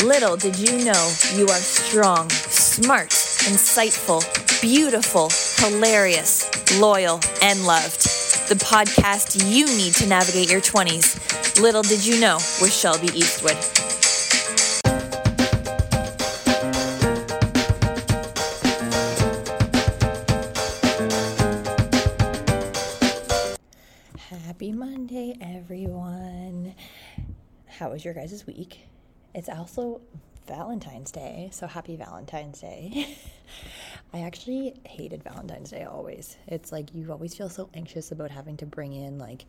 Little did you know you are strong, smart, insightful, beautiful, hilarious, loyal, and loved. The podcast you need to navigate your 20s. Little did you know with Shelby Eastwood. Happy Monday, everyone. How was your guys' week? It's also Valentine's Day, so happy Valentine's Day. I actually hated Valentine's Day always. It's like you always feel so anxious about having to bring in like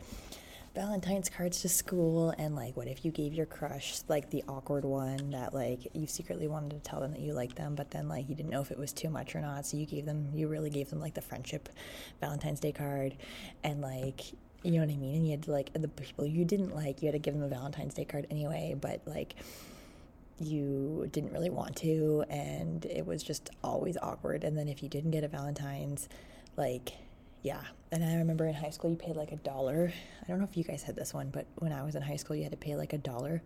Valentine's cards to school and like what if you gave your crush like the awkward one that like you secretly wanted to tell them that you liked them but then like you didn't know if it was too much or not so you gave them you really gave them like the friendship Valentine's Day card and like you know what I mean and you had to like the people you didn't like you had to give them a Valentine's Day card anyway but like you didn't really want to and it was just always awkward. And then if you didn't get a valentine's like yeah. And i remember in high school you paid like a dollar. I don't know if you guys had this one but when i was in high school you had to pay like a dollar.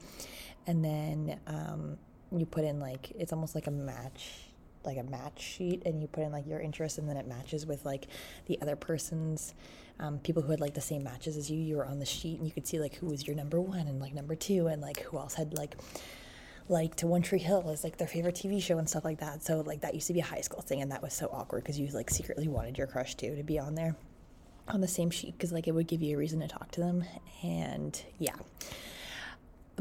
And then um, you put in like it's almost like a match like a match sheet and you put in like your interest and then it matches with like the other person's um, people who had like the same matches as you. You were on the sheet and you could see like who was your number one and like number two and like who else had like like to One Tree Hill is like their favorite TV show and stuff like that. So like that used to be a high school thing, and that was so awkward because you like secretly wanted your crush too to be on there, on the same sheet because like it would give you a reason to talk to them, and yeah.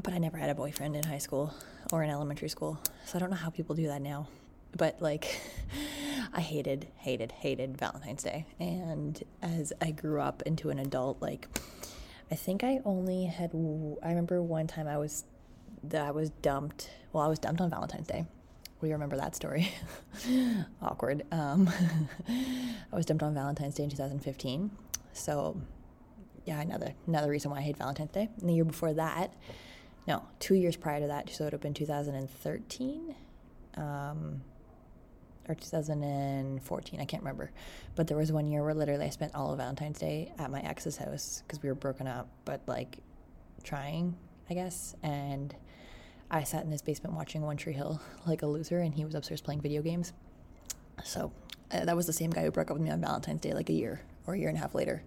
But I never had a boyfriend in high school or in elementary school, so I don't know how people do that now. But like, I hated, hated, hated Valentine's Day, and as I grew up into an adult, like. I think I only had. I remember one time I was that I was dumped. Well, I was dumped on Valentine's Day. We remember that story. Awkward. Um, I was dumped on Valentine's Day in 2015. So, yeah, another another reason why I hate Valentine's Day. And the year before that, no, two years prior to that, so it would have been 2013. Um, or 2014, I can't remember. But there was one year where literally I spent all of Valentine's Day at my ex's house because we were broken up, but like trying, I guess. And I sat in his basement watching One Tree Hill like a loser, and he was upstairs playing video games. So uh, that was the same guy who broke up with me on Valentine's Day like a year or a year and a half later.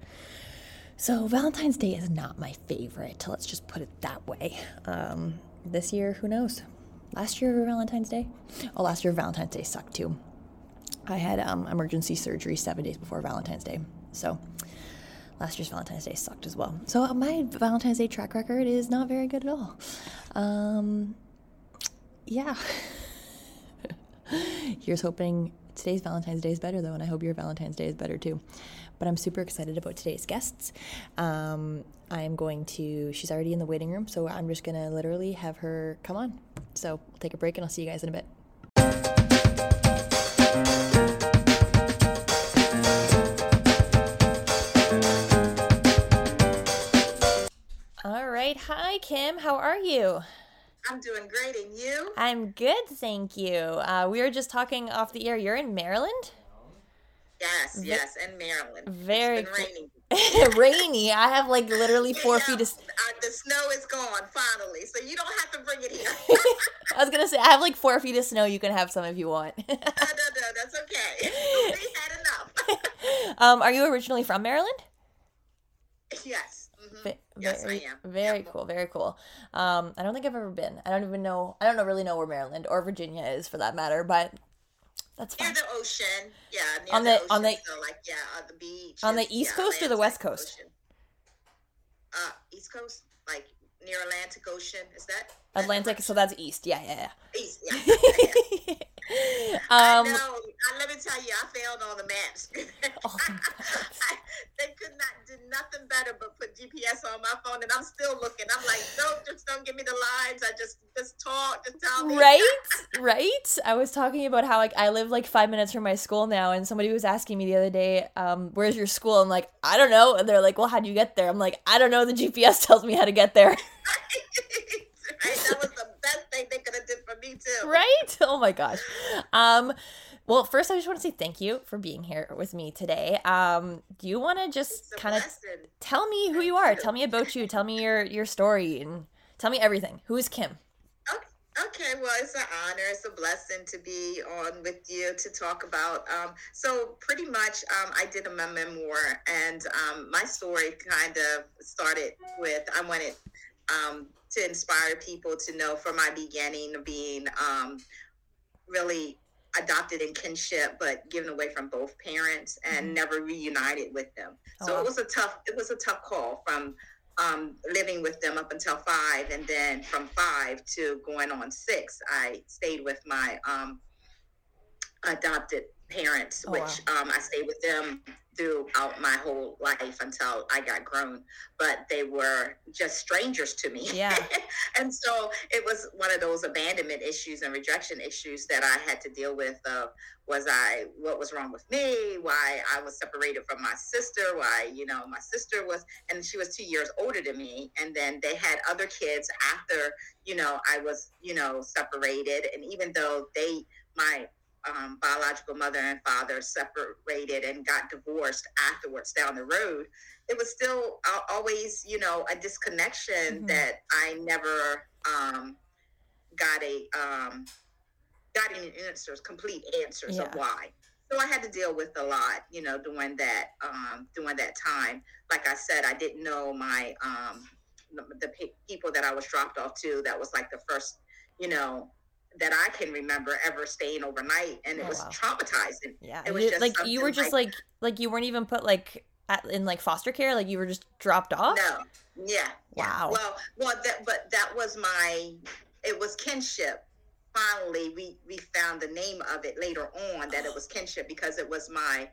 So Valentine's Day is not my favorite. Let's just put it that way. Um, this year, who knows? Last year of Valentine's Day. Oh, last year Valentine's Day sucked too. I had um, emergency surgery seven days before Valentine's Day. So last year's Valentine's Day sucked as well. So my Valentine's Day track record is not very good at all. Um, yeah. Here's hoping today's Valentine's Day is better though, and I hope your Valentine's Day is better too. But I'm super excited about today's guests. Um, I'm going to, she's already in the waiting room, so I'm just gonna literally have her come on. So we'll take a break and I'll see you guys in a bit. Hi, Kim. How are you? I'm doing great. And you? I'm good, thank you. Uh, we were just talking off the air. You're in Maryland? Yes, yes, in Maryland. Very it's been cool. rainy. rainy. I have like literally four Yeah, feet of. uh, the snow is gone finally, so you don't have to bring it here. I was gonna say I have like four feet of snow. You can have some if you want. no, no, no, that's okay. we had enough. um, are you originally from Maryland? yes. Yes, I very, am. Very Yep. cool. Very cool. Um, I don't think I've ever been. I don't even know. I don't know, really know where Maryland or Virginia is for that matter. But that's Near the ocean, yeah. Near On the, the- ocean, on the- so like yeah, on the beach. On the East yeah, Coast or the West Coast? Ocean. Uh, East Coast, like near Atlantic Ocean. Is that Atlantic. So that's east. Yeah, yeah, East? Yeah. yeah, yeah. yeah. I um, know. I, let me tell you, I failed on the maps. Oh. I, they could not do nothing better but put GPS on my phone, and I'm still looking. I'm like, don't just don't give me the lines. I just just talk, just tell me. right right i was talking about how like i live like five minutes from my school now and somebody was asking me the other day um where's your school i'm like i don't know and they're like well how do you get there i'm like i don't know the gps tells me how to get there? That was the best thing they could have did for me too. right? Oh my gosh. Um well first i just want to say thank you for being here with me today. Um do you want to just kind of tell me who you are? tell me about you. Tell me your your story and tell me everything. Who is kim? Okay, Okay, well, it's an honor. It's a blessing to be on with you to talk about. Um, so, pretty much, um, I did a memoir, and um, my story kind of started with I wanted um, to inspire people to know from my beginning of being um, really adopted in kinship, but given away from both parents and Mhm. never reunited with them. Oh, so wow. it was a tough. It was a tough call from um, living with them up until five, and then from five to going on six, I stayed with my um, adopted parents, Oh, which um, I stayed with them throughout my whole life until I got grown. But they were just strangers to me. Yeah. and so it was one of those abandonment issues and rejection issues that I had to deal with. Of was I what was wrong with me? Why I was separated from my sister? Why you know my sister was, and she was two years older than me, and then they had other kids after you know I was you know separated, and even though they my um, biological mother and father separated and got divorced afterwards down the road, it was still uh, always, you know, a disconnection Mhm. that I never um, got a um, got any answers, complete answers Yeah. of why. So I had to deal with a lot, you know, during that um, during that time. Like I said, I didn't know my um, the, the pe- people that I was dropped off to. That was like the first, you know, that I can remember ever staying overnight, and it Oh, was wow. traumatizing. Yeah. It was You- just like you were just like like you weren't even put like at, in like foster care. Like you were just dropped off. No, yeah, yeah. Wow. Well, well, that but that was my. It was kinship. Finally, we we found the name of it later on that it was kinship because it was my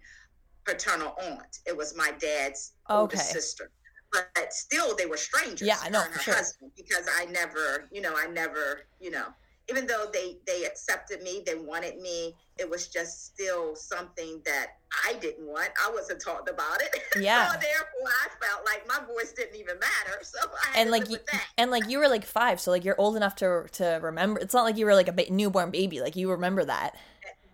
paternal aunt. It was my dad's older sister. But still, they were strangers. Yeah, I know. sure. husband, because I never, you know, I never, you know, even though they they accepted me, they wanted me. It was just still something that I didn't want. I wasn't talked about it. Yeah. so therefore, I felt like my voice didn't even matter. So I had and to like you, and like you were like five, so like you're old enough to to remember. It's not like you were like a ba- newborn baby. Like you remember that.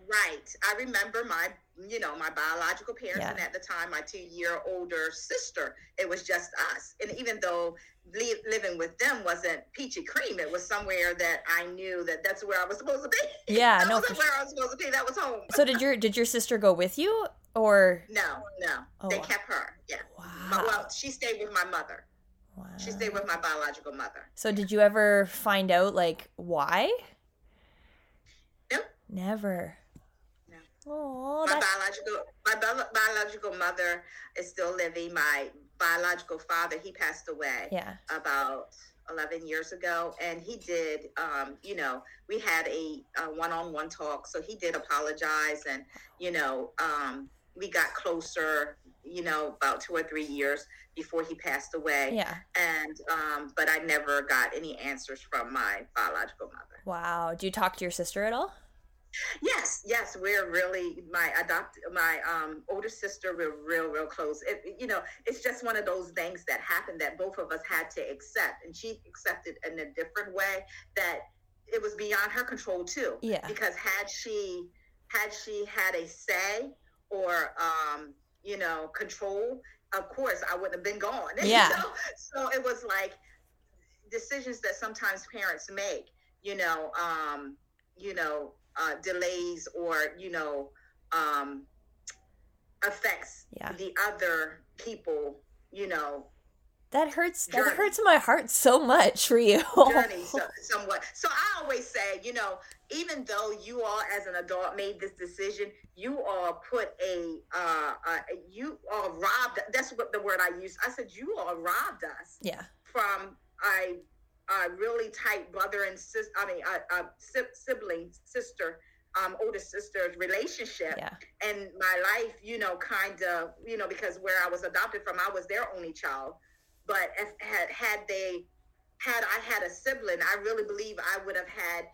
Right. I remember my, you know, my biological parents, Yeah. and at the time, my two-year older sister. It was just us, and even though li- living with them wasn't peachy cream, it was somewhere that I knew that that's where I was supposed to be. Yeah, that no, wasn't where I was supposed to be. That was home. So did your did your sister go with you or? no, no, Oh, they wow. kept her. Yeah. Wow. My- well, she stayed with my mother. wow. She stayed with my biological mother. So did you ever find out like why? Nope. Never. Oh, my biological my bio- biological mother is still living. My biological father, he passed away. yeah. about 11 years ago and he did um, you know we had a, a one-on-one talk so he did apologize and you know um, we got closer you know about two or three years before he passed away Yeah. and um, but i never got any answers from my biological mother Wow. Do you talk to your sister at all? Yes, yes, we're really my adopt my um older sister. We're real, real close. It, you know, it's just one of those things that happened that both of us had to accept, and she accepted in a different way that it was beyond her control too. Yeah. Because had she had she had a say or um you know control, of course I wouldn't have been gone. Yeah. know? So it was like decisions that sometimes parents make. You know, um, you know uh, delays or you know um, affects Yeah. the other people you know That hurts. That hurts my heart so much for you. journey so, somewhat so i always say you know even though you all as an adult made this decision you all put a uh, uh you all robbed that's what the word i used i said you all robbed us yeah. from a, a really tight brother and sister, I mean a, a si- sibling sister um older sister's relationship Yeah. and my life, you know, kind of, you know, because where I was adopted from, I was their only child. But if had had they had I had a sibling, I really believe I would have had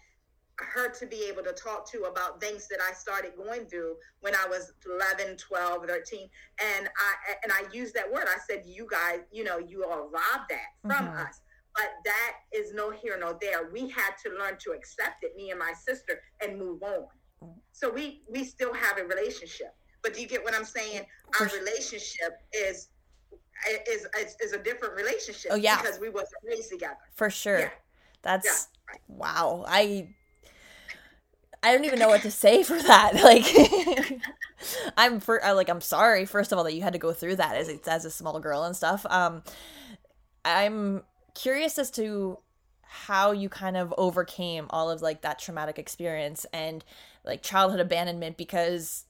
her to be able to talk to about things that I started going through when I was 11, 12, 13. And I and I used that word. I said, "You guys, you know, you all robbed that from Mhm. us." But that is no here no there. We had to learn to accept it, me and my sister, and move on. So we we still have a relationship. But do you get what I'm saying? Our relationship is is is, is a different relationship Oh, yeah. because we wasn't raised together. For sure. Yeah. That's Yeah, right. wow. I I don't even know what to say for that. Like, I'm for like I'm sorry first of all that you had to go through that as as a small girl and stuff. Um, I'm curious as to how you kind of overcame all of like that traumatic experience and like childhood abandonment because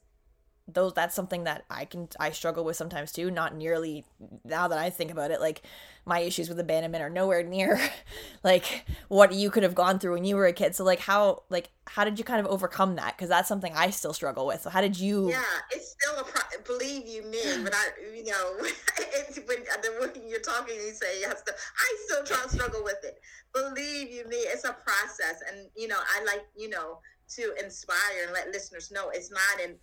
those that's something that I can I struggle with sometimes too. Not nearly now that I think about it, like my issues with abandonment are nowhere near like what you could have gone through when you were a kid. So like how like how did you kind of overcome that? Because that's something I still struggle with. So how did you? Yeah, it's still a pro- believe you me, but I you know it's when, when you're talking, you say. To, I still try to struggle with it. Believe you me, it's a process, and you know I like you know to inspire and let listeners know it's not an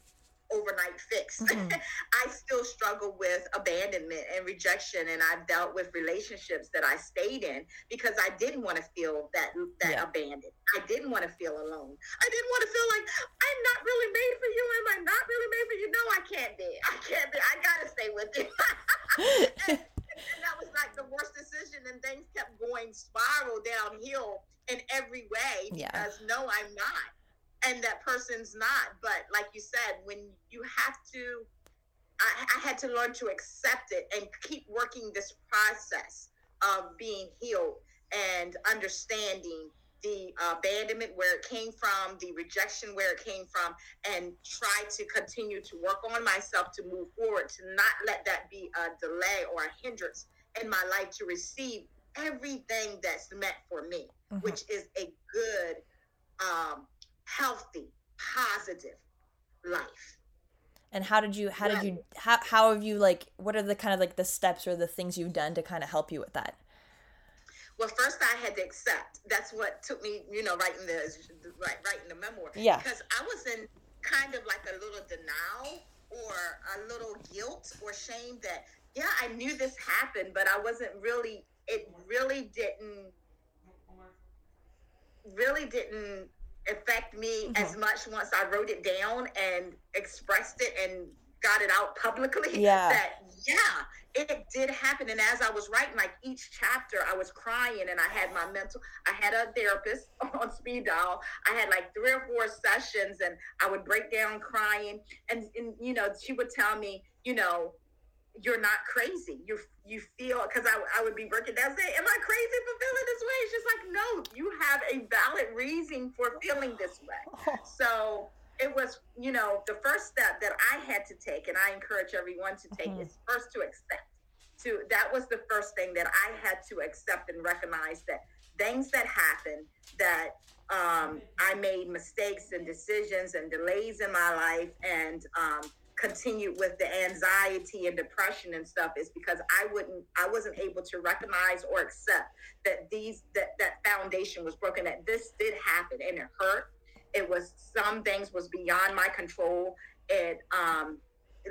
overnight fix. Mm-hmm. I still struggle with abandonment and rejection, and I've dealt with relationships that I stayed in because I didn't want to feel that that yeah. abandoned. I didn't want to feel alone. I didn't want to feel like I'm not really made for you. Am I not really made for you? No, I can't be. I can't be. I gotta stay with you. and, and that was like the worst decision, and things kept going spiral downhill in every way because yeah. no, I'm not and that person's not. But like you said, when you have to, I, I had to learn to accept it and keep working this process of being healed and understanding the abandonment where it came from, the rejection where it came from, and try to continue to work on myself to move forward, to not let that be a delay or a hindrance in my life to receive everything that's meant for me, mm-hmm. which is a good um, healthy, positive life. And how did you how did you how how have you like what are the kind of like the steps or the things you've done to kind of help you with that? Well, first I had to accept. That's what took me, you know, writing the right writing the memoir. Yeah. Because I was in kind of like a little denial or a little guilt or shame that yeah, I knew this happened, but I wasn't really it really didn't really didn't affect me mm-hmm. as much once I wrote it down and expressed it and got it out publicly. Yeah. That yeah, it did happen. And as I was writing, like each chapter, I was crying, and I had my mental. I had a therapist on speed dial. I had like three or four sessions, and I would break down crying, and, and you know, she would tell me, you know, you're not crazy. You you feel because I, I would be breaking down saying, Am I crazy for feeling this way? It's just like, no, you have a valid reason for feeling this way. So it was, you know, the first step that I had to take, and I encourage everyone to take, mm-hmm. is first to accept. To that was the first thing that I had to accept and recognize that things that happen that um, I made mistakes and decisions and delays in my life and um, continued with the anxiety and depression and stuff is because I wouldn't I wasn't able to recognize or accept that these that that foundation was broken that this did happen and it hurt. It was some things was beyond my control. It um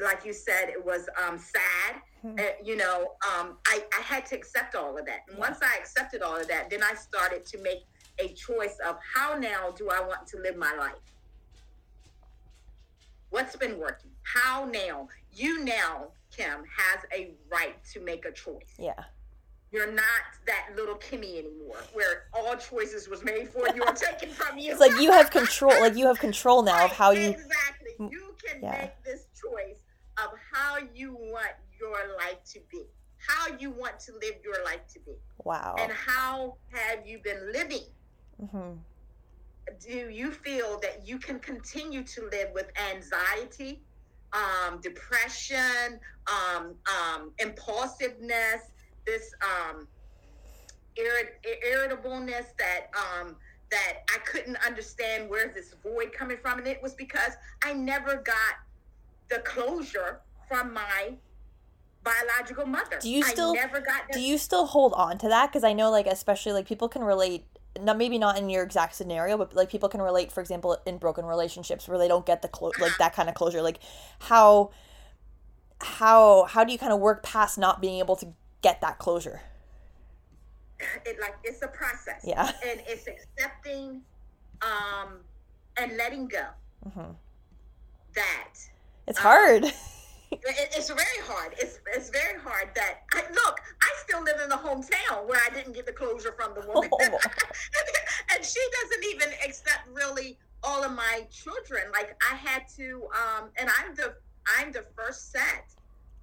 like you said it was um sad. Mm-hmm. uh, you know um I, I had to accept all of that. And yeah. once I accepted all of that then I started to make a choice of how now do I want to live my life? What's been working how now? You now, Kim, has a right to make a choice. Yeah. You're not that little Kimmy anymore, where all choices was made for you or taken from you. It's like you have control. Like you have control now of how you. Exactly. You can yeah. make this choice of how you want your life to be, how you want to live your life to be. Wow. And how have you been living? Mm-hmm do you feel that you can continue to live with anxiety um, depression, um, um, impulsiveness, this um, irrit- irritableness that um, that I couldn't understand where this void coming from, and it was because I never got the closure from my biological mother. Do you still never got? Do you still hold on to that? Because I know, like, especially like people can relate not maybe not in your exact scenario, but like people can relate, for example, in broken relationships where they don't get the clo- like that kind of closure. Like how how how do you kind of work past not being able to get that closure? It like it's a process. Yeah, and it's accepting, um, and letting go. Mm-hmm. That it's um, hard. it's very hard. It's it's very hard that I, look. I still live in the hometown where I didn't get the closure from the woman, oh. and she doesn't even accept really all of my children. Like I had to, um, and I'm the I'm the first set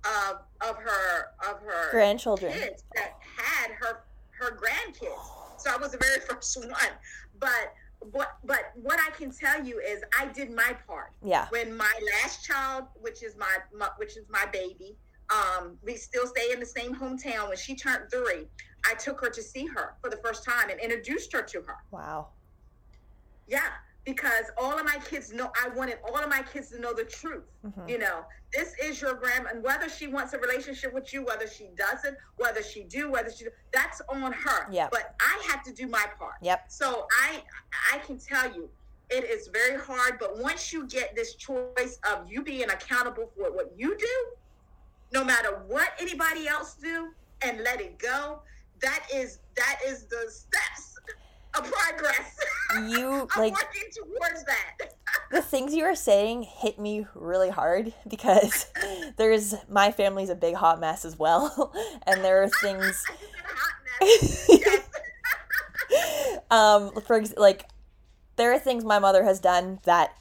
of of her of her grandchildren that had her her grandkids. So I was the very first one. But what but what I can tell you is I did my part. Yeah. When my last child, which is my, my which is my baby, um, we still stay in the same hometown. When she turned three, I took her to see her for the first time and introduced her to her. Wow. Yeah, because all of my kids know I wanted all of my kids to know the truth. Mhm. You know, this is your grandma, and whether she wants a relationship with you, whether she doesn't, whether she do, whether she do, that's on her. Yeah. But I have to do my part. Yep. So I I can tell you, it is very hard. But once you get this choice of you being accountable for what you do, no matter what anybody else do, and let it go, that is that is the steps of progress. You I'm like working towards that. the things you are saying hit me really hard because there's my family's a big hot mess as well and there are things I just had a hot mess. Yes. um for ex- like there are things my mother has done that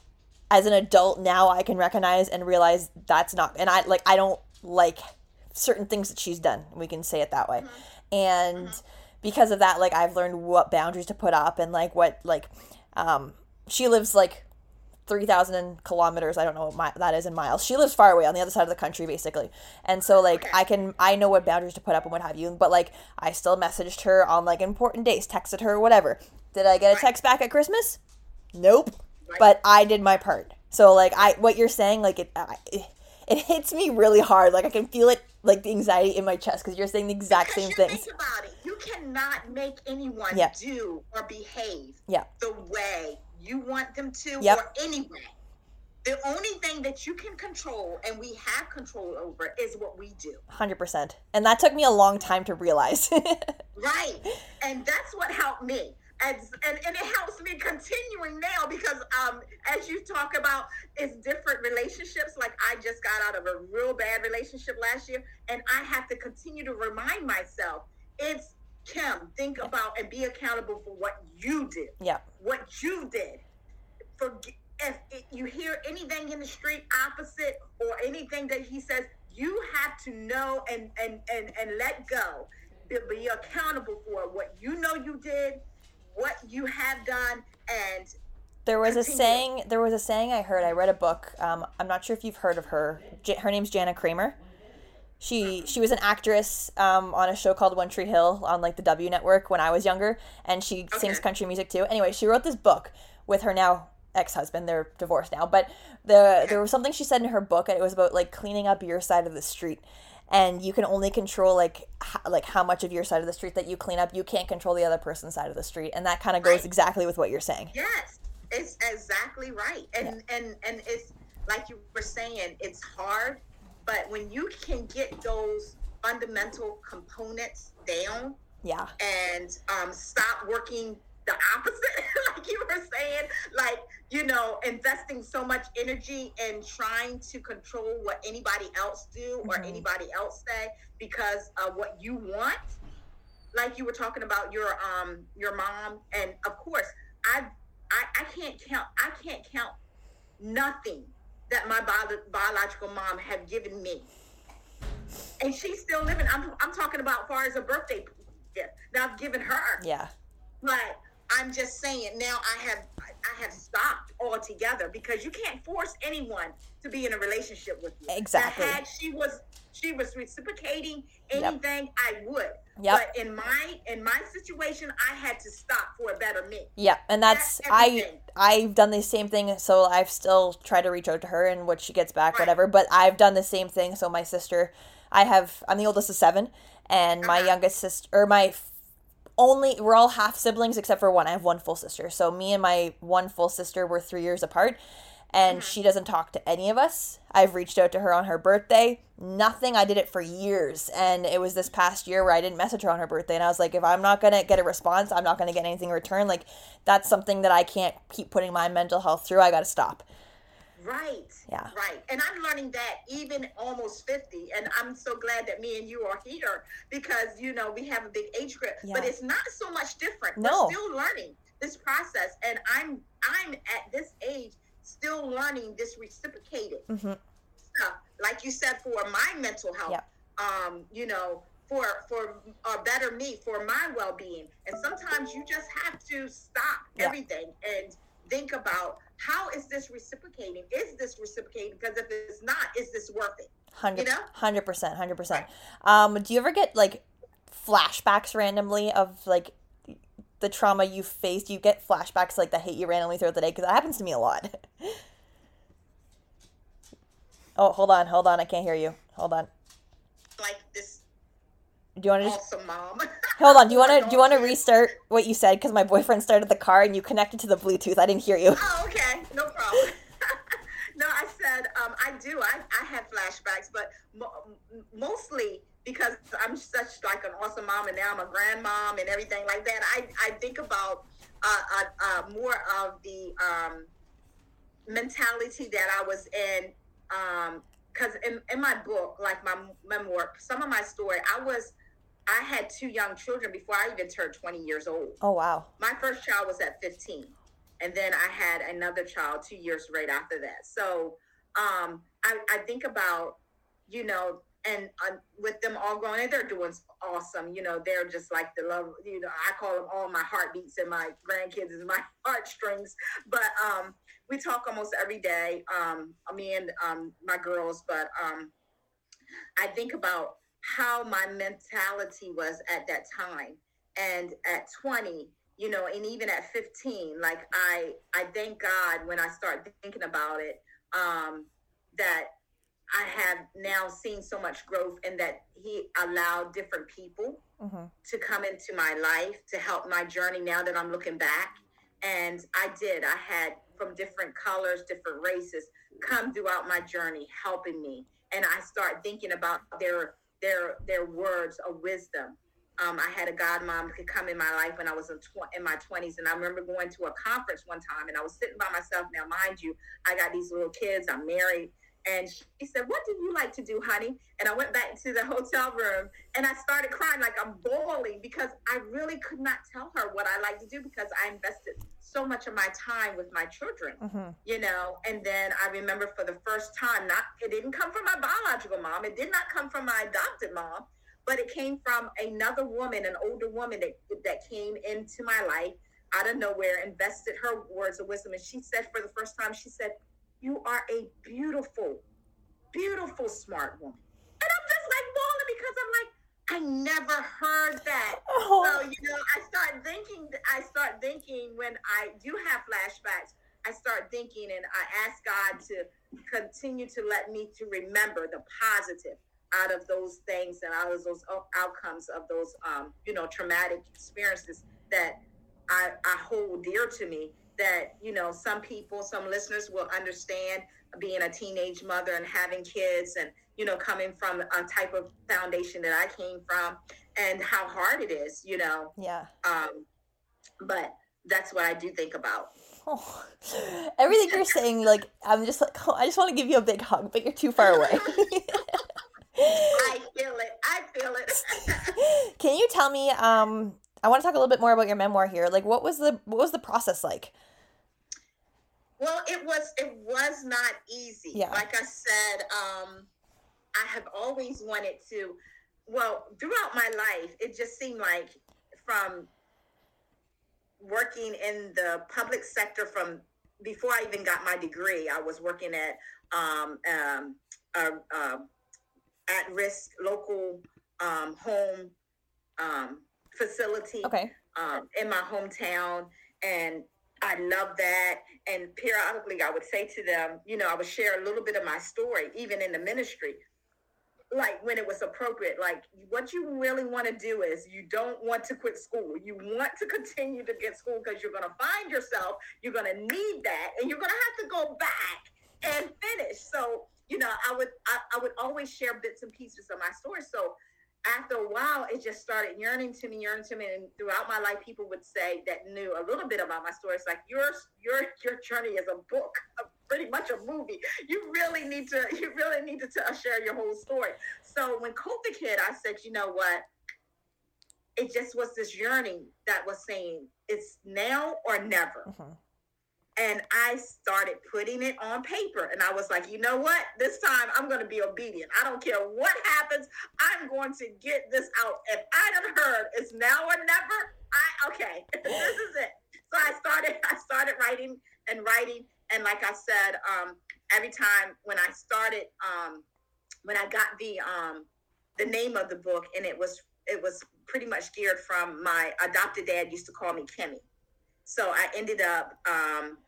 as an adult now I can recognize and realize that's not and I like I don't like certain things that she's done we can say it that way and because of that like I've learned what boundaries to put up and like what like um she lives like 3000 kilometers i don't know what my, that is in miles. She lives far away on the other side of the country basically. And so like i can i know what boundaries to put up and what have you but like i still messaged her on like important days texted her whatever. Did i get a text back at christmas? Nope. But i did my part. So like i what you're saying like it I, it, it hits me really hard like i can feel it like the anxiety in my chest because you're saying the exact Because same you things Think about it. You cannot make anyone Yeah. do or behave Yeah. the way you want them to Yep. or anyway. The only thing that you can control and we have control over is what we do. 100% and that took me a long time to realize Right. And that's what helped me. And, and, and it helps me continuing now because um as you talk about it's different relationships. Like i just got out of a real bad relationship last year and i have to continue to remind myself it's kim. Think about and be accountable for what you did. Yeah. What you did. For if it, you hear anything in the street opposite or anything that he says you have to know and and and, and let go. Be accountable for what you know you did what you have done and There was a saying. There was a saying I heard. I read a book. Um, I'm not sure if you've heard of her. Her name's Jana Kramer. She she was an actress um, on a show called One Tree Hill on like the W Network when I was younger, and she sings country music too. Anyway, she wrote this book with her now ex-husband. They're divorced now, but the there was something she said in her book, and it was about like cleaning up your side of the street. And you can only control like h- like how much of your side of the street that you clean up. You can't control the other person's side of the street, and that kind of goes Right. exactly with what you're saying. yes it's exactly right and and and it's like you were saying it's hard but when you can get those fundamental components down Yeah. and um, stop working the opposite, like you were saying, like, you know, investing so much energy in trying to control what anybody else do or Mhm. anybody else say because of what you want. Like you were talking about your um your mom, and of course, I I, I can't count I can't count nothing that my bio- biological mom have given me and she's still living. I'm, I'm talking about far as a birthday gift that I've given her. Yeah. But I'm just saying now I have I have stopped altogether because you can't force anyone to be in a relationship with you. Exactly. Now, had she was she was reciprocating Yep. anything, I would. Yep. But in my in my situation, I had to stop for a better me. Yeah, and that's That's I. I've done the same thing. So I've still tried to reach out to her, and what she gets back, Right. whatever. But I've done the same thing. So my sister, I have I'm the oldest of seven, and my Uh-huh. youngest sister or my only we're all half siblings except for one. I have one full sister. So me and my one full sister were three years apart, and Mm-hmm. she doesn't talk to any of us. I've reached out to her on her birthday. Nothing. I did it for years, and it was this past year where I didn't message her on her birthday, and I was like, if I'm not gonna get a response, I'm not gonna get anything in return. Like that's something that I can't keep putting my mental health through. I gotta stop. Right. Yeah. Right. And I'm learning that even almost 50. And I'm so glad that me and you are here because, you know, we have a big age group. But it's not so much different. No. We're still learning this process. And I'm I'm at this age still learning this reciprocated hmm stuff. Like you said, for my mental health, Yep. um, you know, for for a better me, for my well being. And sometimes you just have to stop Yeah. everything and think about how is this reciprocating? Is this reciprocating? Because if it's not, is this worth it? Hundred, You know? hundred percent, hundred percent. Um, do you ever get like flashbacks randomly of like the trauma you faced? You get flashbacks like that hit you randomly throughout the day because that happens to me a lot. oh, hold on, hold on, I can't hear you. Hold on. Like this Do you want to just awesome mom. hold on? Do you want to do you want to restart what you said? Because my boyfriend started the car and you connected to the Bluetooth. I didn't hear you. Oh, okay, no problem. no, I said um, I do. I, I have flashbacks, but mo- mostly because I'm such like an awesome mom, and now I'm a grandmom and everything like that. I, I think about uh, uh, uh, more of the um, mentality that I was in. Um, Because in, in my book, like my memoir, some of my story, I was I had two young children before I even turned 20 years old. Oh wow. my first child was at 15 and then i had another child two years right after that. So um i, I think about you know and uh, with them all growing and they're doing awesome you know they're just like the love you know i call them all my heartbeats and my grandkids is my heartstrings. But um we talk almost every day um me and um my girls but um i think about how my mentality was at that time. And at 20 you know and even at 15 like i i thank god when i start thinking about it um that i have now seen so much growth and that he allowed different people hmm to come into my life to help my journey now that i'm looking back. And i did. I had from different colors different races come throughout my journey helping me. And i start thinking about their their their words of wisdom um, I had a godmom who could come in my life when I was in, tw- in my 20s. And I remember going to a conference one time and I was sitting by myself. Now, mind you, I got these little kids, I'm married. And she said, What do you like to do, honey? And I went back to the hotel room and I started crying like I'm bawling because I really could not tell her what I like to do because I invested so much of my time with my children hmm you know? And then i remember for the first time not it didn't come from my biological mom. It did not come from my adopted mom but it came from another woman an older woman that, that came into my life out of nowhere invested her words of wisdom. And she said for the first time she said you are a beautiful beautiful smart woman. And i'm just like bawling because i'm like i never heard that. Oh. so you know i start thinking i start thinking when i do have flashbacks i start thinking and i ask god to continue to let me to remember the positive out of those things and out of those outcomes of those um, you know traumatic experiences that I, I hold dear to me that you know some people some listeners will understand being a teenage mother and having kids and you know coming from a type of foundation that i came from and how hard it is you know yeah. um, but that's what i do think about Oh. Everything you're saying, like I'm just like, oh, I just want to give you a big hug, but you're too far away. i feel it i feel it Can you tell me? Um, I want to talk a little bit more about your memoir here. Like, what was the what was the process like? Well, it was it was not easy. Yeah. Like I said, um, I have always wanted to. Well, throughout my life, it just seemed like from working in the public sector from before I even got my degree, I was working at um, um, a, a at-risk local um, home um, facility Okay. um, in my hometown, and I love that. And periodically, I would say to them, you know, I would share a little bit of my story, even in the ministry, like when it was appropriate. Like, what you really want to do is you don't want to quit school. You want to continue to get school because you're going to find yourself, you're going to need that, and you're going to have to go back and finish. So, you know, I would I, I would always share bits and pieces of my story. So after a while, it just started yearning to me, yearning to me, and throughout my life, people would say that knew a little bit about my story. It's like your your your journey is a book, a, pretty much a movie. You really need to you really need to share your whole story. So when COVID hit, I said, you know what? It just was this yearning that was saying it's now or never. Mhm. And I started putting it on paper. And I was like, you know what? This time I'm going to be obedient. I don't care what happens. I'm going to get this out. If I have heard it's now or never, I okay, this is it. So I started. I started writing and writing, and like I said, um, every time when I started, um, when I got the um, the name of the book, and it was it was pretty much geared from my adopted dad used to call me Kimmy. So I ended up, um,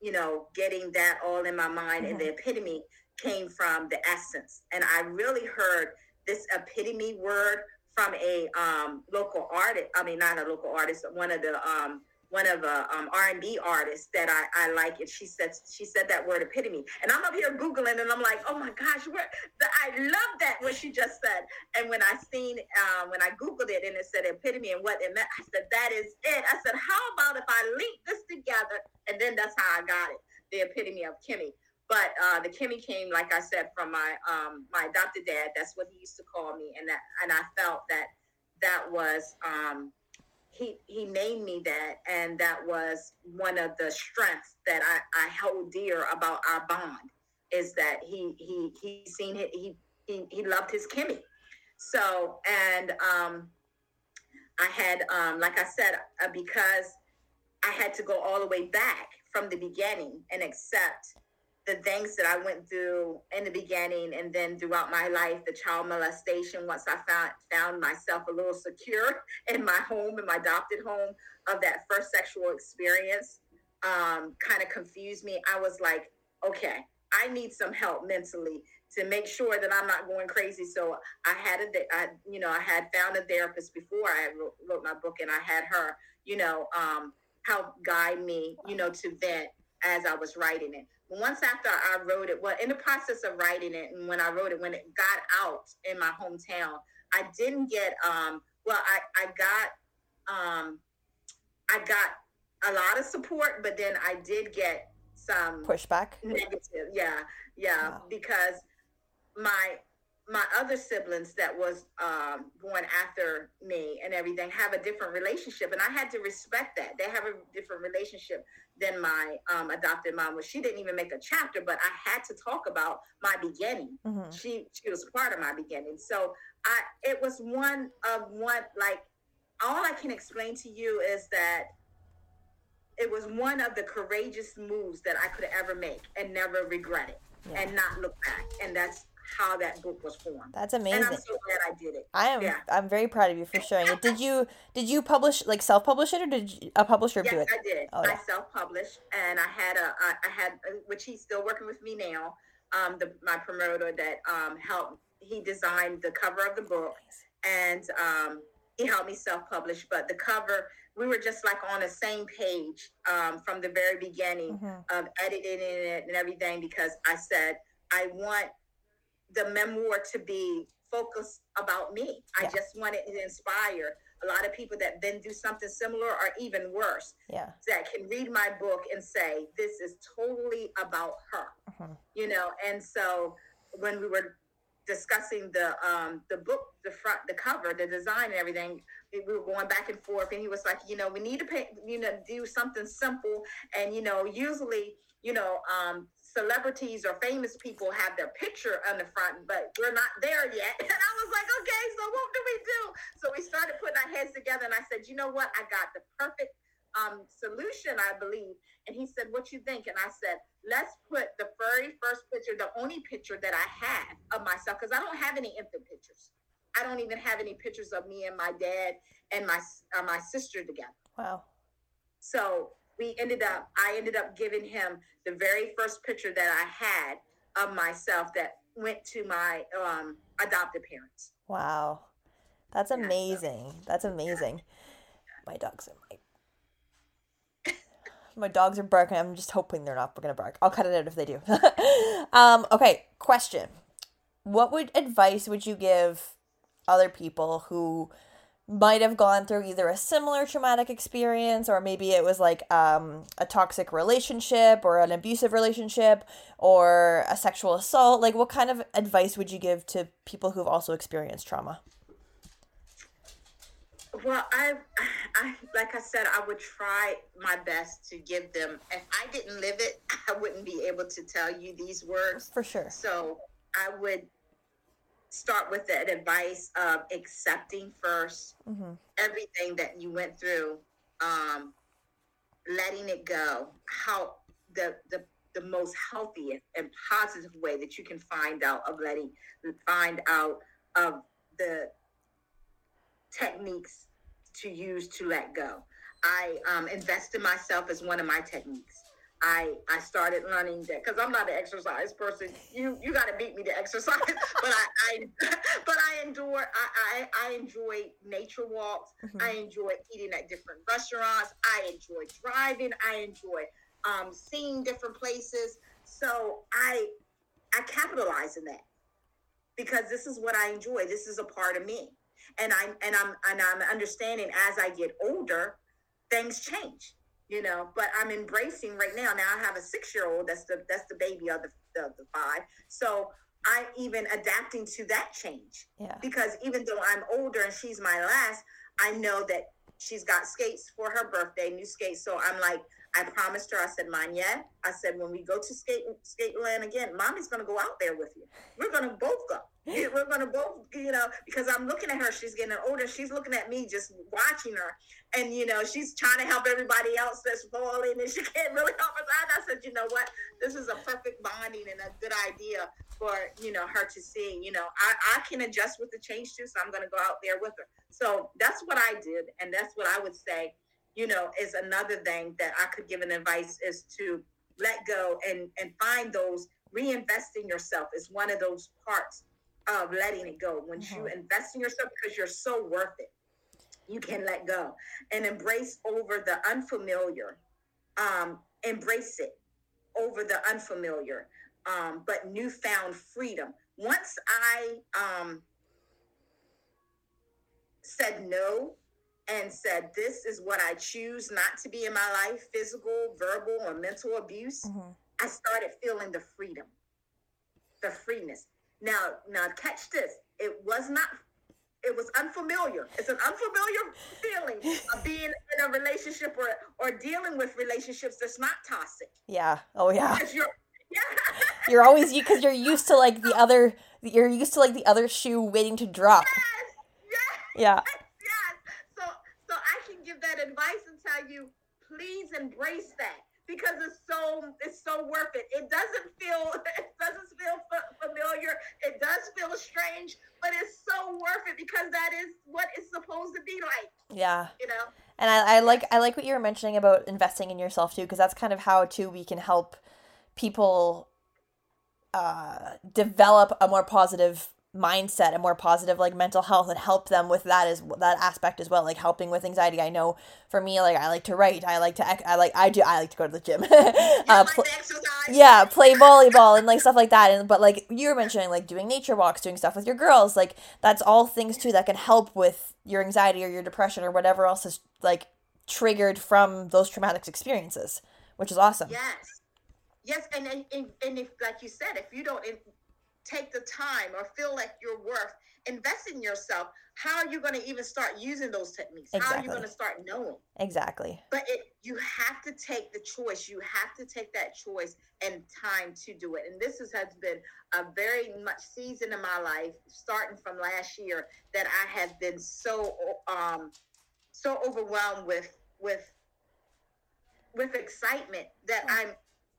you know, getting that all in my mind, mm-hmm. and the mm-hmm. epitome came from the essence. And I really heard this epitome word from a um, local artist. I mean, not a local artist, one of the um, one of a um, R&B artists that I, I like, and she said she said that word epitome, and I'm up here googling, and I'm like, oh my gosh, where the, I love that what she just said. And when I seen uh, when I googled it and it said epitome and what it meant, I said that is it. I said, how about if I link this together, and then that's how I got it, the epitome of Kimmy. But uh, the Kimmy came, like I said, from my um, my adopted dad. That's what he used to call me, and that and I felt that that was. Um, he he named me that and that was one of the strengths that I, I hold dear about our bond is that he he he seen it he he, he loved his Kimmy. So and um I had um like I said uh, because I had to go all the way back from the beginning and accept the things that I went through in the beginning and then throughout my life, the child molestation, once I found found myself a little secure in my home, in my adopted home of that first sexual experience, um, kind of confused me. I was like, okay, I need some help mentally to make sure that I'm not going crazy. So I had a, I, you know, I had found a therapist before I wrote, my book and I had her, you know, um, help guide me, you know, to vent as I was writing it once after I wrote it, well, in the process of writing it, and when I wrote it, when it got out in my hometown, I didn't get. Um, well, I I got um, I got a lot of support, but then I did get some pushback. Negative, yeah, yeah, wow. because my my other siblings that was um, going after me and everything have a different relationship, and I had to respect that. They have a different relationship than my um, adopted mom was. She didn't even make a chapter, but I had to talk about my beginning. Mm-hmm. She she was part of my beginning, so I it was one of one like all I can explain to you is that it was one of the courageous moves that I could ever make and never regret it yeah. and not look back. And that's how that book was formed. That's amazing. And I'm so glad I did it. I am. Yeah. I'm very proud of you for sharing it. Did you did you publish like self publish it or did you, a publisher yes, do it? I did. Oh, I self published, and I had a I had which he's still working with me now. Um, the my promoter that um helped he designed the cover of the book, and um he helped me self publish. But the cover we were just like on the same page um, from the very beginning mm-hmm. of editing it and everything because I said I want the memoir to be focused about me. Yeah. I just wanted to inspire a lot of people that then do something similar or even worse. Yeah. That can read my book and say, this is totally about her. Uh-huh. You know, and so when we were discussing the um the book, the front, the cover, the design and everything, we were going back and forth and he was like, you know, we need to pay, you know, do something simple and you know, usually, you know, um celebrities or famous people have their picture on the front, but we're not there yet. And I was like, okay, so what do we do? So we started putting our heads together, and I said, you know what? I got the perfect um, solution, I believe. And he said, what you think? And I said, let's put the very first picture, the only picture that I had of myself, because I don't have any infant pictures. I don't even have any pictures of me and my dad and my uh, my sister together. Wow. So we ended up i ended up giving him the very first picture that i had of myself that went to my um, adopted parents. Wow. That's amazing yeah, so, that's amazing. Yeah. my dogs are my my dogs are barking. I'm just hoping they're not gonna bark. I'll cut it out if they do. Um, okay question. What would advice would you give other people who might have gone through either a similar traumatic experience or maybe it was like um, a toxic relationship or an abusive relationship or a sexual assault like what kind of advice would you give to people who've also experienced trauma Well, I, I, like I said, I would try my best to give them. If I didn't live it, I wouldn't be able to tell you these words for sure. So I would start with the advice of accepting 1st mm-hmm. everything that you went through, um, letting it go. How the the the most healthy and positive way that you can find out of letting find out of the techniques to use to let go. I um, invest in myself as one of my techniques. I I started learning that because I'm not an exercise person. You you got to beat me to exercise, but I, I but I enjoy I, I, I enjoy nature walks. Mm-hmm. I enjoy eating at different restaurants. I enjoy driving. I enjoy um, seeing different places. So I I capitalize in that because this is what I enjoy. This is a part of me and I'm and I'm and I'm understanding as I get older, things change, you know. But I'm embracing right now. Now I have a six year old. That's the that's the baby of the, the the five. So I'm even adapting to that change. Yeah. Because even though I'm older and she's my last, I know that she's got skates for her birthday, new skates. So I'm like, I promised her, I said, Manya, I said, when we go to skate skate land again, mommy's gonna go out there with you. We're gonna both go. We're gonna both, you know, because I'm looking at her, she's getting older, she's looking at me just watching her. And you know, she's trying to help everybody else that's falling and she can't really help herself. I said, you know what? This is a perfect bonding and a good idea for, you know, her to see. You know, I, I can adjust with the change too, so I'm gonna go out there with her. So that's what I did, and that's what I would say you know, is another thing that I could give an advice is to let go and and find those reinvesting yourself is one of those parts of letting it go. When mm-hmm. you invest in yourself because you're so worth it, you can let go and embrace over the unfamiliar. Um, embrace it over the unfamiliar, um, but newfound freedom. Once I um, said no and said, This is what I choose not to be in my life physical, verbal, or mental abuse, mm-hmm. I started feeling the freedom, the freeness. Now, now catch this. It was not it was unfamiliar. It's an unfamiliar feeling of being in a relationship or or dealing with relationships that's not toxic. Yeah. Oh yeah. You're, yeah. you're always because you're used to like the other you're used to like the other shoe waiting to drop. Yes, yes, yeah that advice and tell you, please embrace that because it's so it's so worth it. It doesn't feel it doesn't feel f- familiar. It does feel strange, but it's so worth it because that is what it's supposed to be like. Yeah. You know. And I, I like I like what you were mentioning about investing in yourself too, because that's kind of how too we can help people uh, develop a more positive mindset and more positive like mental health and help them with that as that aspect as well like helping with anxiety. I know for me like i like to write. I like to i like i do i like to go to the gym. Uh, pl- yeah play volleyball and like stuff like that. And but like you were mentioning like doing nature walks doing stuff with your girls like that's all things too that can help with your anxiety or your depression or whatever else is like triggered from those traumatic experiences which is awesome. Yes. Yes and and, and if like you said if you don't take the time or feel like you're worth invest in yourself how are you going to even start using those techniques? Exactly. how are you going to start knowing? Exactly. But it, you have to take the choice. You have to take that choice and time to do it. And this is, has been a very much season in my life starting from last year that i have been so um so overwhelmed with with with excitement that i'm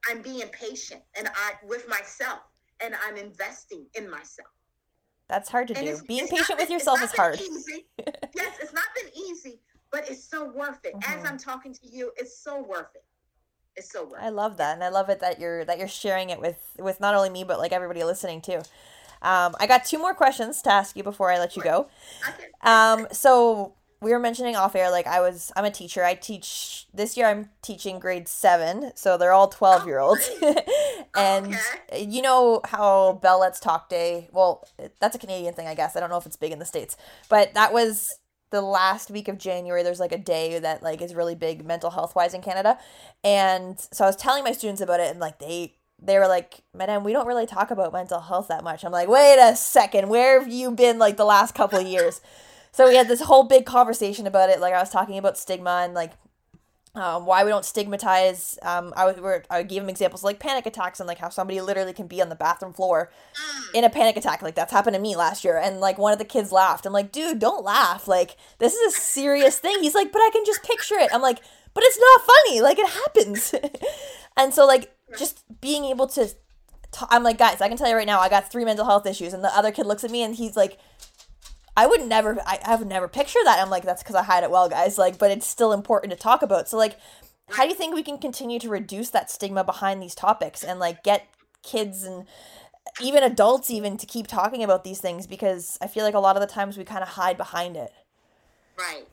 i'm being patient and i with myself and I'm investing in myself. That's hard to and do. Being patient with yourself is hard. yes, it's not been easy, but it's so worth it. Mm-hmm. As I'm talking to you, it's so worth it. It's so worth. It. I love that, and I love it that you're that you're sharing it with with not only me but like everybody listening too. Um, I got two more questions to ask you before I let you go. Um, so we were mentioning off air like i was i'm a teacher. I teach this year i'm teaching grade seven so they're all 12 year olds and okay. you know how bell let's talk day well that's a canadian thing i guess. I don't know if it's big in the states. But that was the last week of january. There's like a day that like is really big mental health wise in canada. And so i was telling my students about it and like they they were like, Madame, we don't really talk about mental health that much. I'm like, wait a second, where have you been like the last couple of years? So we had this whole big conversation about it. Like I was talking about stigma and like um, why we don't stigmatize. Um, I would I give him examples like panic attacks and like how somebody literally can be on the bathroom floor in a panic attack. Like that's happened to me last year, and like one of the kids laughed. I'm like, dude, don't laugh. Like this is a serious thing. He's like, but I can just picture it. I'm like, but it's not funny. Like it happens. and so like just being able to, i I'm like, guys, I can tell you right now, I got three mental health issues, and the other kid looks at me and he's like I would never, I, I would never picture that. I'm like, that's because I hide it well, guys. Like, but it's still important to talk about. So, like, how do you think we can continue to reduce that stigma behind these topics and like get kids and even adults even to keep talking about these things? Because I feel like a lot of the times we kind of hide behind it. Right.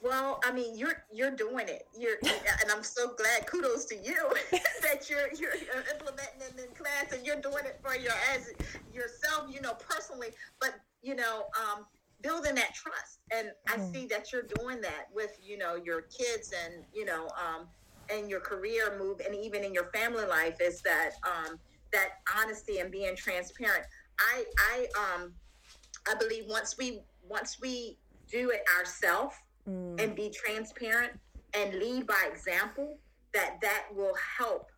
Well, I mean, you're you're doing it. You're, and I'm so glad. Kudos to you that you're you're implementing it in class and you're doing it for your as yourself, you know, personally. But you know, um, building that trust. And mm-hmm. I see that you're doing that with, you know, your kids and, you know, um, and your career move and even in your family life is that um, that honesty and being transparent. I I um I believe once we once we do it ourselves mm. and be transparent and lead by example, that that will help,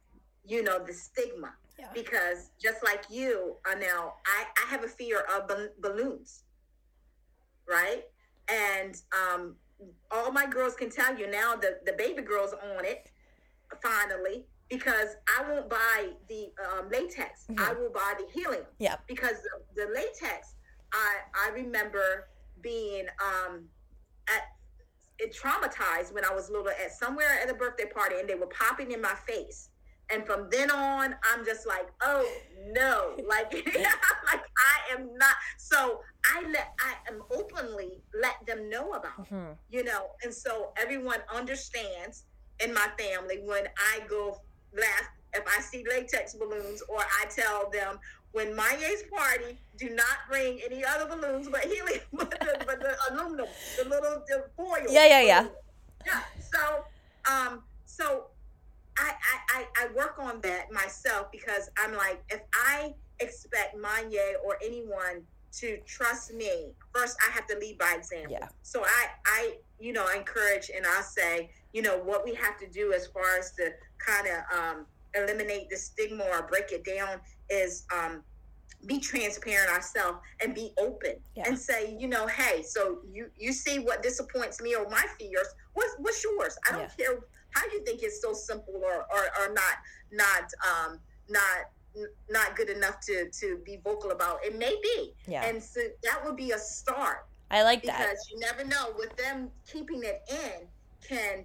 you know, the stigma yeah. Because just like you, now I, I have a fear of balloons, right? And um, all my girls can tell you now the, the baby girls on it finally because I won't buy the um, latex. Mm-hmm. I will buy the helium. Yeah. Because the, the latex, I I remember being um, at it traumatized when I was little at somewhere at a birthday party and they were popping in my face and from then on i'm just like oh no like like i am not so i let i am openly let them know about mm-hmm. you know and so everyone understands in my family when i go last if i see latex balloons or i tell them when Maye's party, do not bring any other balloons but helium, but the, but the aluminum, the little the foil. Yeah, yeah, yeah. Yeah. So, um, so I, I, I work on that myself because I'm like, if I expect Manye or anyone to trust me, first I have to lead by example. Yeah. So I, I, you know, encourage and I say, you know, what we have to do as far as to kind of um, eliminate the stigma or break it down is um, be transparent ourselves and be open yeah. and say, you know, hey, so you you see what disappoints me or my fears. What's what's yours? I don't yeah. care how do you think it's so simple or, or, or not not um, not not good enough to to be vocal about? It may be. Yeah. And so that would be a start. I like because that. Because you never know with them keeping it in can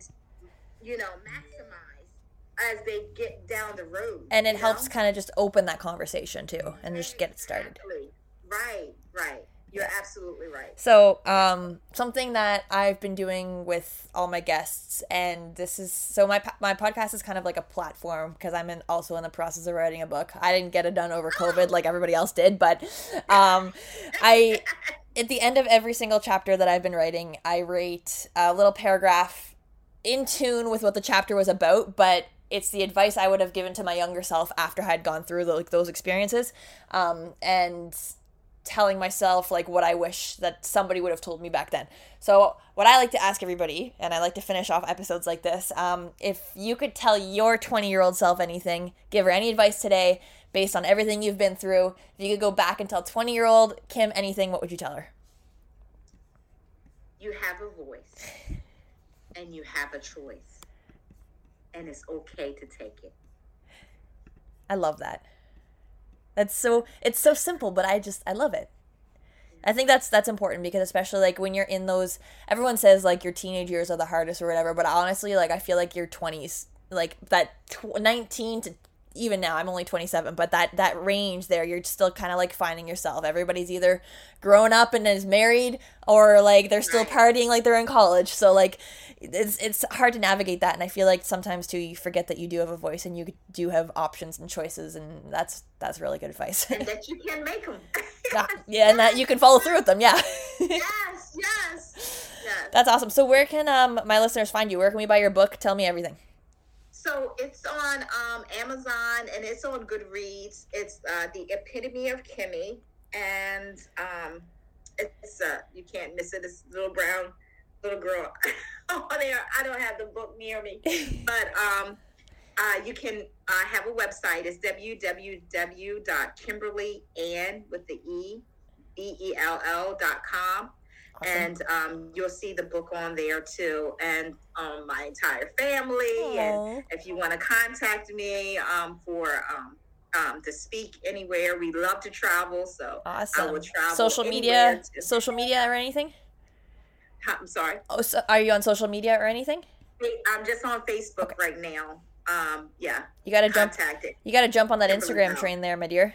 you know maximize as they get down the road and it helps kind of just open that conversation too and just get it started. Exactly. right right you're absolutely right. So, um, something that I've been doing with all my guests, and this is so my my podcast is kind of like a platform because I'm in, also in the process of writing a book. I didn't get it done over COVID like everybody else did, but um, I at the end of every single chapter that I've been writing, I rate a little paragraph in tune with what the chapter was about, but it's the advice I would have given to my younger self after I had gone through the, like those experiences. Um, and telling myself like what I wish that somebody would have told me back then. So what I like to ask everybody, and I like to finish off episodes like this, um, if you could tell your 20 year old self anything, give her any advice today based on everything you've been through, if you could go back and tell 20 year old Kim anything, what would you tell her? You have a voice and you have a choice, and it's okay to take it. I love that. That's so it's so simple, but I just I love it. I think that's that's important because especially like when you're in those everyone says like your teenage years are the hardest or whatever, but honestly like I feel like your 20s like that tw- 19 to even now i'm only 27 but that that range there you're still kind of like finding yourself. Everybody's either grown up and is married or like they're still partying like they're in college. So like it's it's hard to navigate that and i feel like sometimes too you forget that you do have a voice and you do have options and choices and that's that's really good advice. And that you can make them yeah, yeah and that you can follow through with them yeah. Yes yes. Yes. That's awesome. So where can um my listeners find you? Where can we buy your book? Tell me everything so it's on um, Amazon and it's on Goodreads. It's uh, the epitome of Kimmy, and um, it's uh, you can't miss it. It's little brown little girl on there. I don't have the book near me, but um, uh, you can uh, have a website. It's www.kimberlyann with the e b e l l dot com. Awesome. And um, you'll see the book on there too, and um, my entire family. Aww. And if you want to contact me um, for um, um, to speak anywhere. We love to travel, so awesome. I will travel. Social media, to- social media, or anything? I'm sorry. Oh, so are you on social media or anything? I'm just on Facebook okay. right now. Um, yeah. You gotta jump. It. You gotta jump on that Instagram train there, my dear.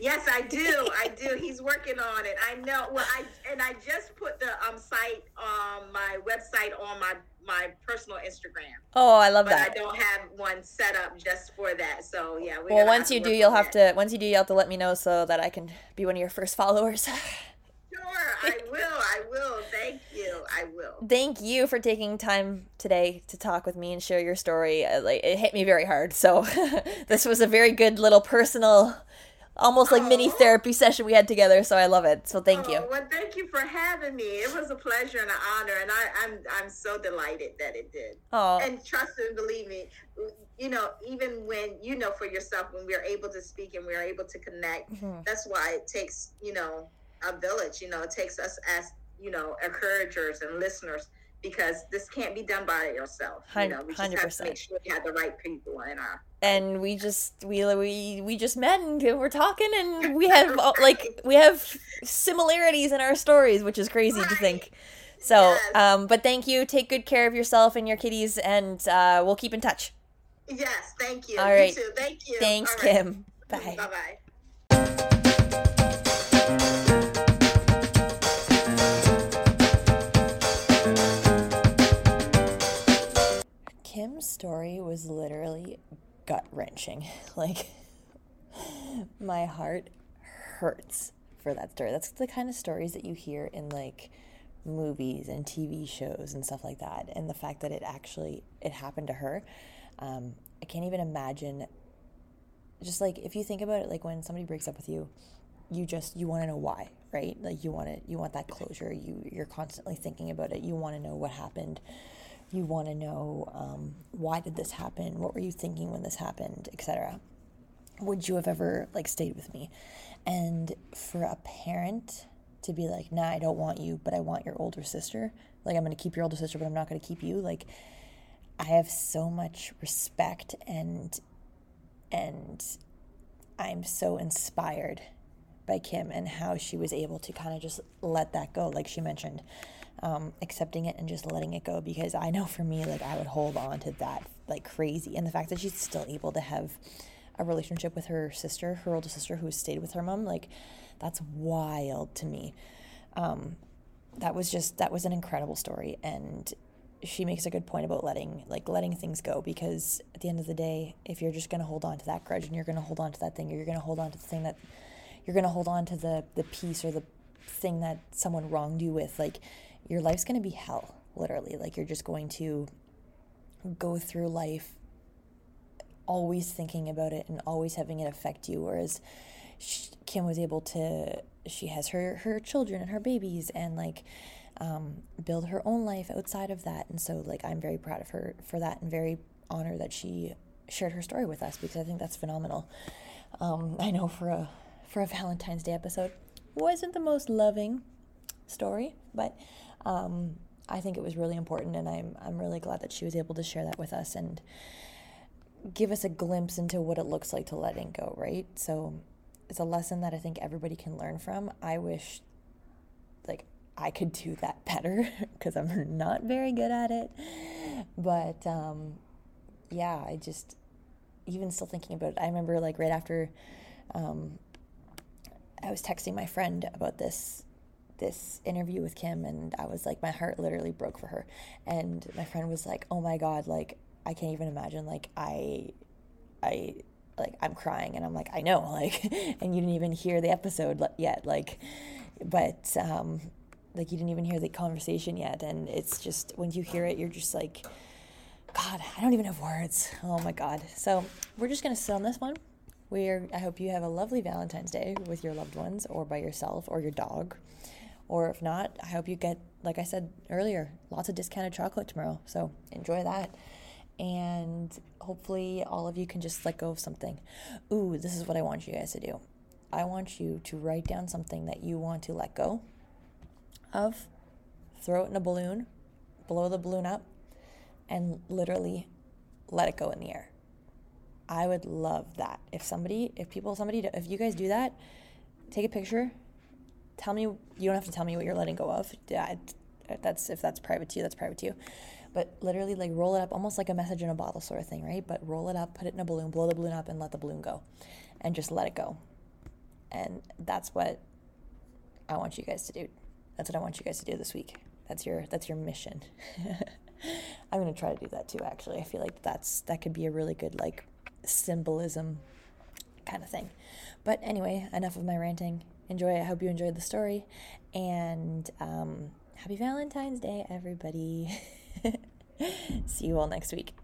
Yes, I do. I do. He's working on it. I know. Well, I and I just put the um site um my website on my my personal Instagram. Oh, I love but that. I don't have one set up just for that. So yeah. well, once you do, you'll have that. to. Once you do, you'll have to let me know so that I can be one of your first followers. sure, I will. I will. Thank you. I will. Thank you for taking time today to talk with me and share your story. Uh, like it hit me very hard. So this was a very good little personal almost like mini therapy session we had together. So I love it. So thank you. Well, thank you for having me. It was a pleasure and an honor, and I, am I'm, I'm so delighted that it did. Oh, and trust and believe me, you know, even when you know for yourself, when we're able to speak and we're able to connect, mm-hmm. that's why it takes you know a village. You know, it takes us as you know encouragers and listeners because this can't be done by yourself. You know, we just 100%. have to make sure we have the right people in our. And we just we we we just met and we're talking and we have like we have similarities in our stories, which is crazy right. to think. So, yes. um, but thank you. Take good care of yourself and your kitties, and uh, we'll keep in touch. Yes, thank you. All right. You thank you. Thanks, Kim. Bye. Bye bye. Was literally gut wrenching. Like, my heart hurts for that story. That's the kind of stories that you hear in like movies and TV shows and stuff like that. And the fact that it actually it happened to her, um, I can't even imagine. Just like if you think about it, like when somebody breaks up with you, you just you want to know why, right? Like you want it, you want that closure. You you're constantly thinking about it. You want to know what happened you want to know um, why did this happen? What were you thinking when this happened? Etc would you have ever like stayed with me? And for a parent to be like nah i don't want you but i want your older sister like i'm going to keep your older sister but i'm not going to keep you like i have so much respect and and i'm so inspired by kim and how she was able to kind of just let that go like she mentioned um, accepting it and just letting it go because I know for me, like I would hold on to that like crazy. And the fact that she's still able to have a relationship with her sister, her older sister who stayed with her mom, like that's wild to me. Um, that was just that was an incredible story and she makes a good point about letting like letting things go because at the end of the day if you're just going to hold on to that grudge and you're going to hold on to that thing or you're going to hold on to the thing that you're going to hold on to the the piece or the thing that someone wronged you with like your life's going to be hell, literally. Like you're just going to go through life always thinking about it and always having it affect you. Whereas Kim was able to, she has her, her children and her babies and like um, build her own life outside of that. And so, like, I'm very proud of her for that and very honored that she shared her story with us because I think that's phenomenal. Um, I know for a for a Valentine's Day episode wasn't the most loving story, but um, I think it was really important, and I'm I'm really glad that she was able to share that with us and give us a glimpse into what it looks like to letting go. Right, so it's a lesson that I think everybody can learn from. I wish, like, I could do that better because I'm not very good at it, but um, yeah, I just even still thinking about it. I remember like right after. Um, I was texting my friend about this this interview with Kim and I was like my heart literally broke for her. And my friend was like oh my god like I can't even imagine like I I like I'm crying. And I'm like I know like and you didn't even hear the episode yet like but um like you didn't even hear the conversation yet. And it's just when you hear it you're just like god I don't even have words. Oh my god. So we're just going to sit on this one. We're I hope you have a lovely Valentine's Day with your loved ones or by yourself or your dog Or if not, I hope you get, like I said earlier, lots of discounted chocolate tomorrow. So enjoy that. And hopefully, all of you can just let go of something. Ooh, this is what I want you guys to do. I want you to write down something that you want to let go of, throw it in a balloon, blow the balloon up, and literally let it go in the air. I would love that. If somebody, if people, somebody, if you guys do that, take a picture. Tell me, you don't have to tell me what you're letting go of. Yeah, that's if that's private to you, that's private to you. But literally, like roll it up, almost like a message in a bottle sort of thing, right? But roll it up, put it in a balloon, blow the balloon up, and let the balloon go, and just let it go. And that's what I want you guys to do. That's what I want you guys to do this week. That's your that's your mission. I'm gonna try to do that too. Actually, I feel like that's that could be a really good like symbolism kind of thing. But anyway, enough of my ranting. Enjoy. I hope you enjoyed the story, and um, happy Valentine's Day, everybody. See you all next week.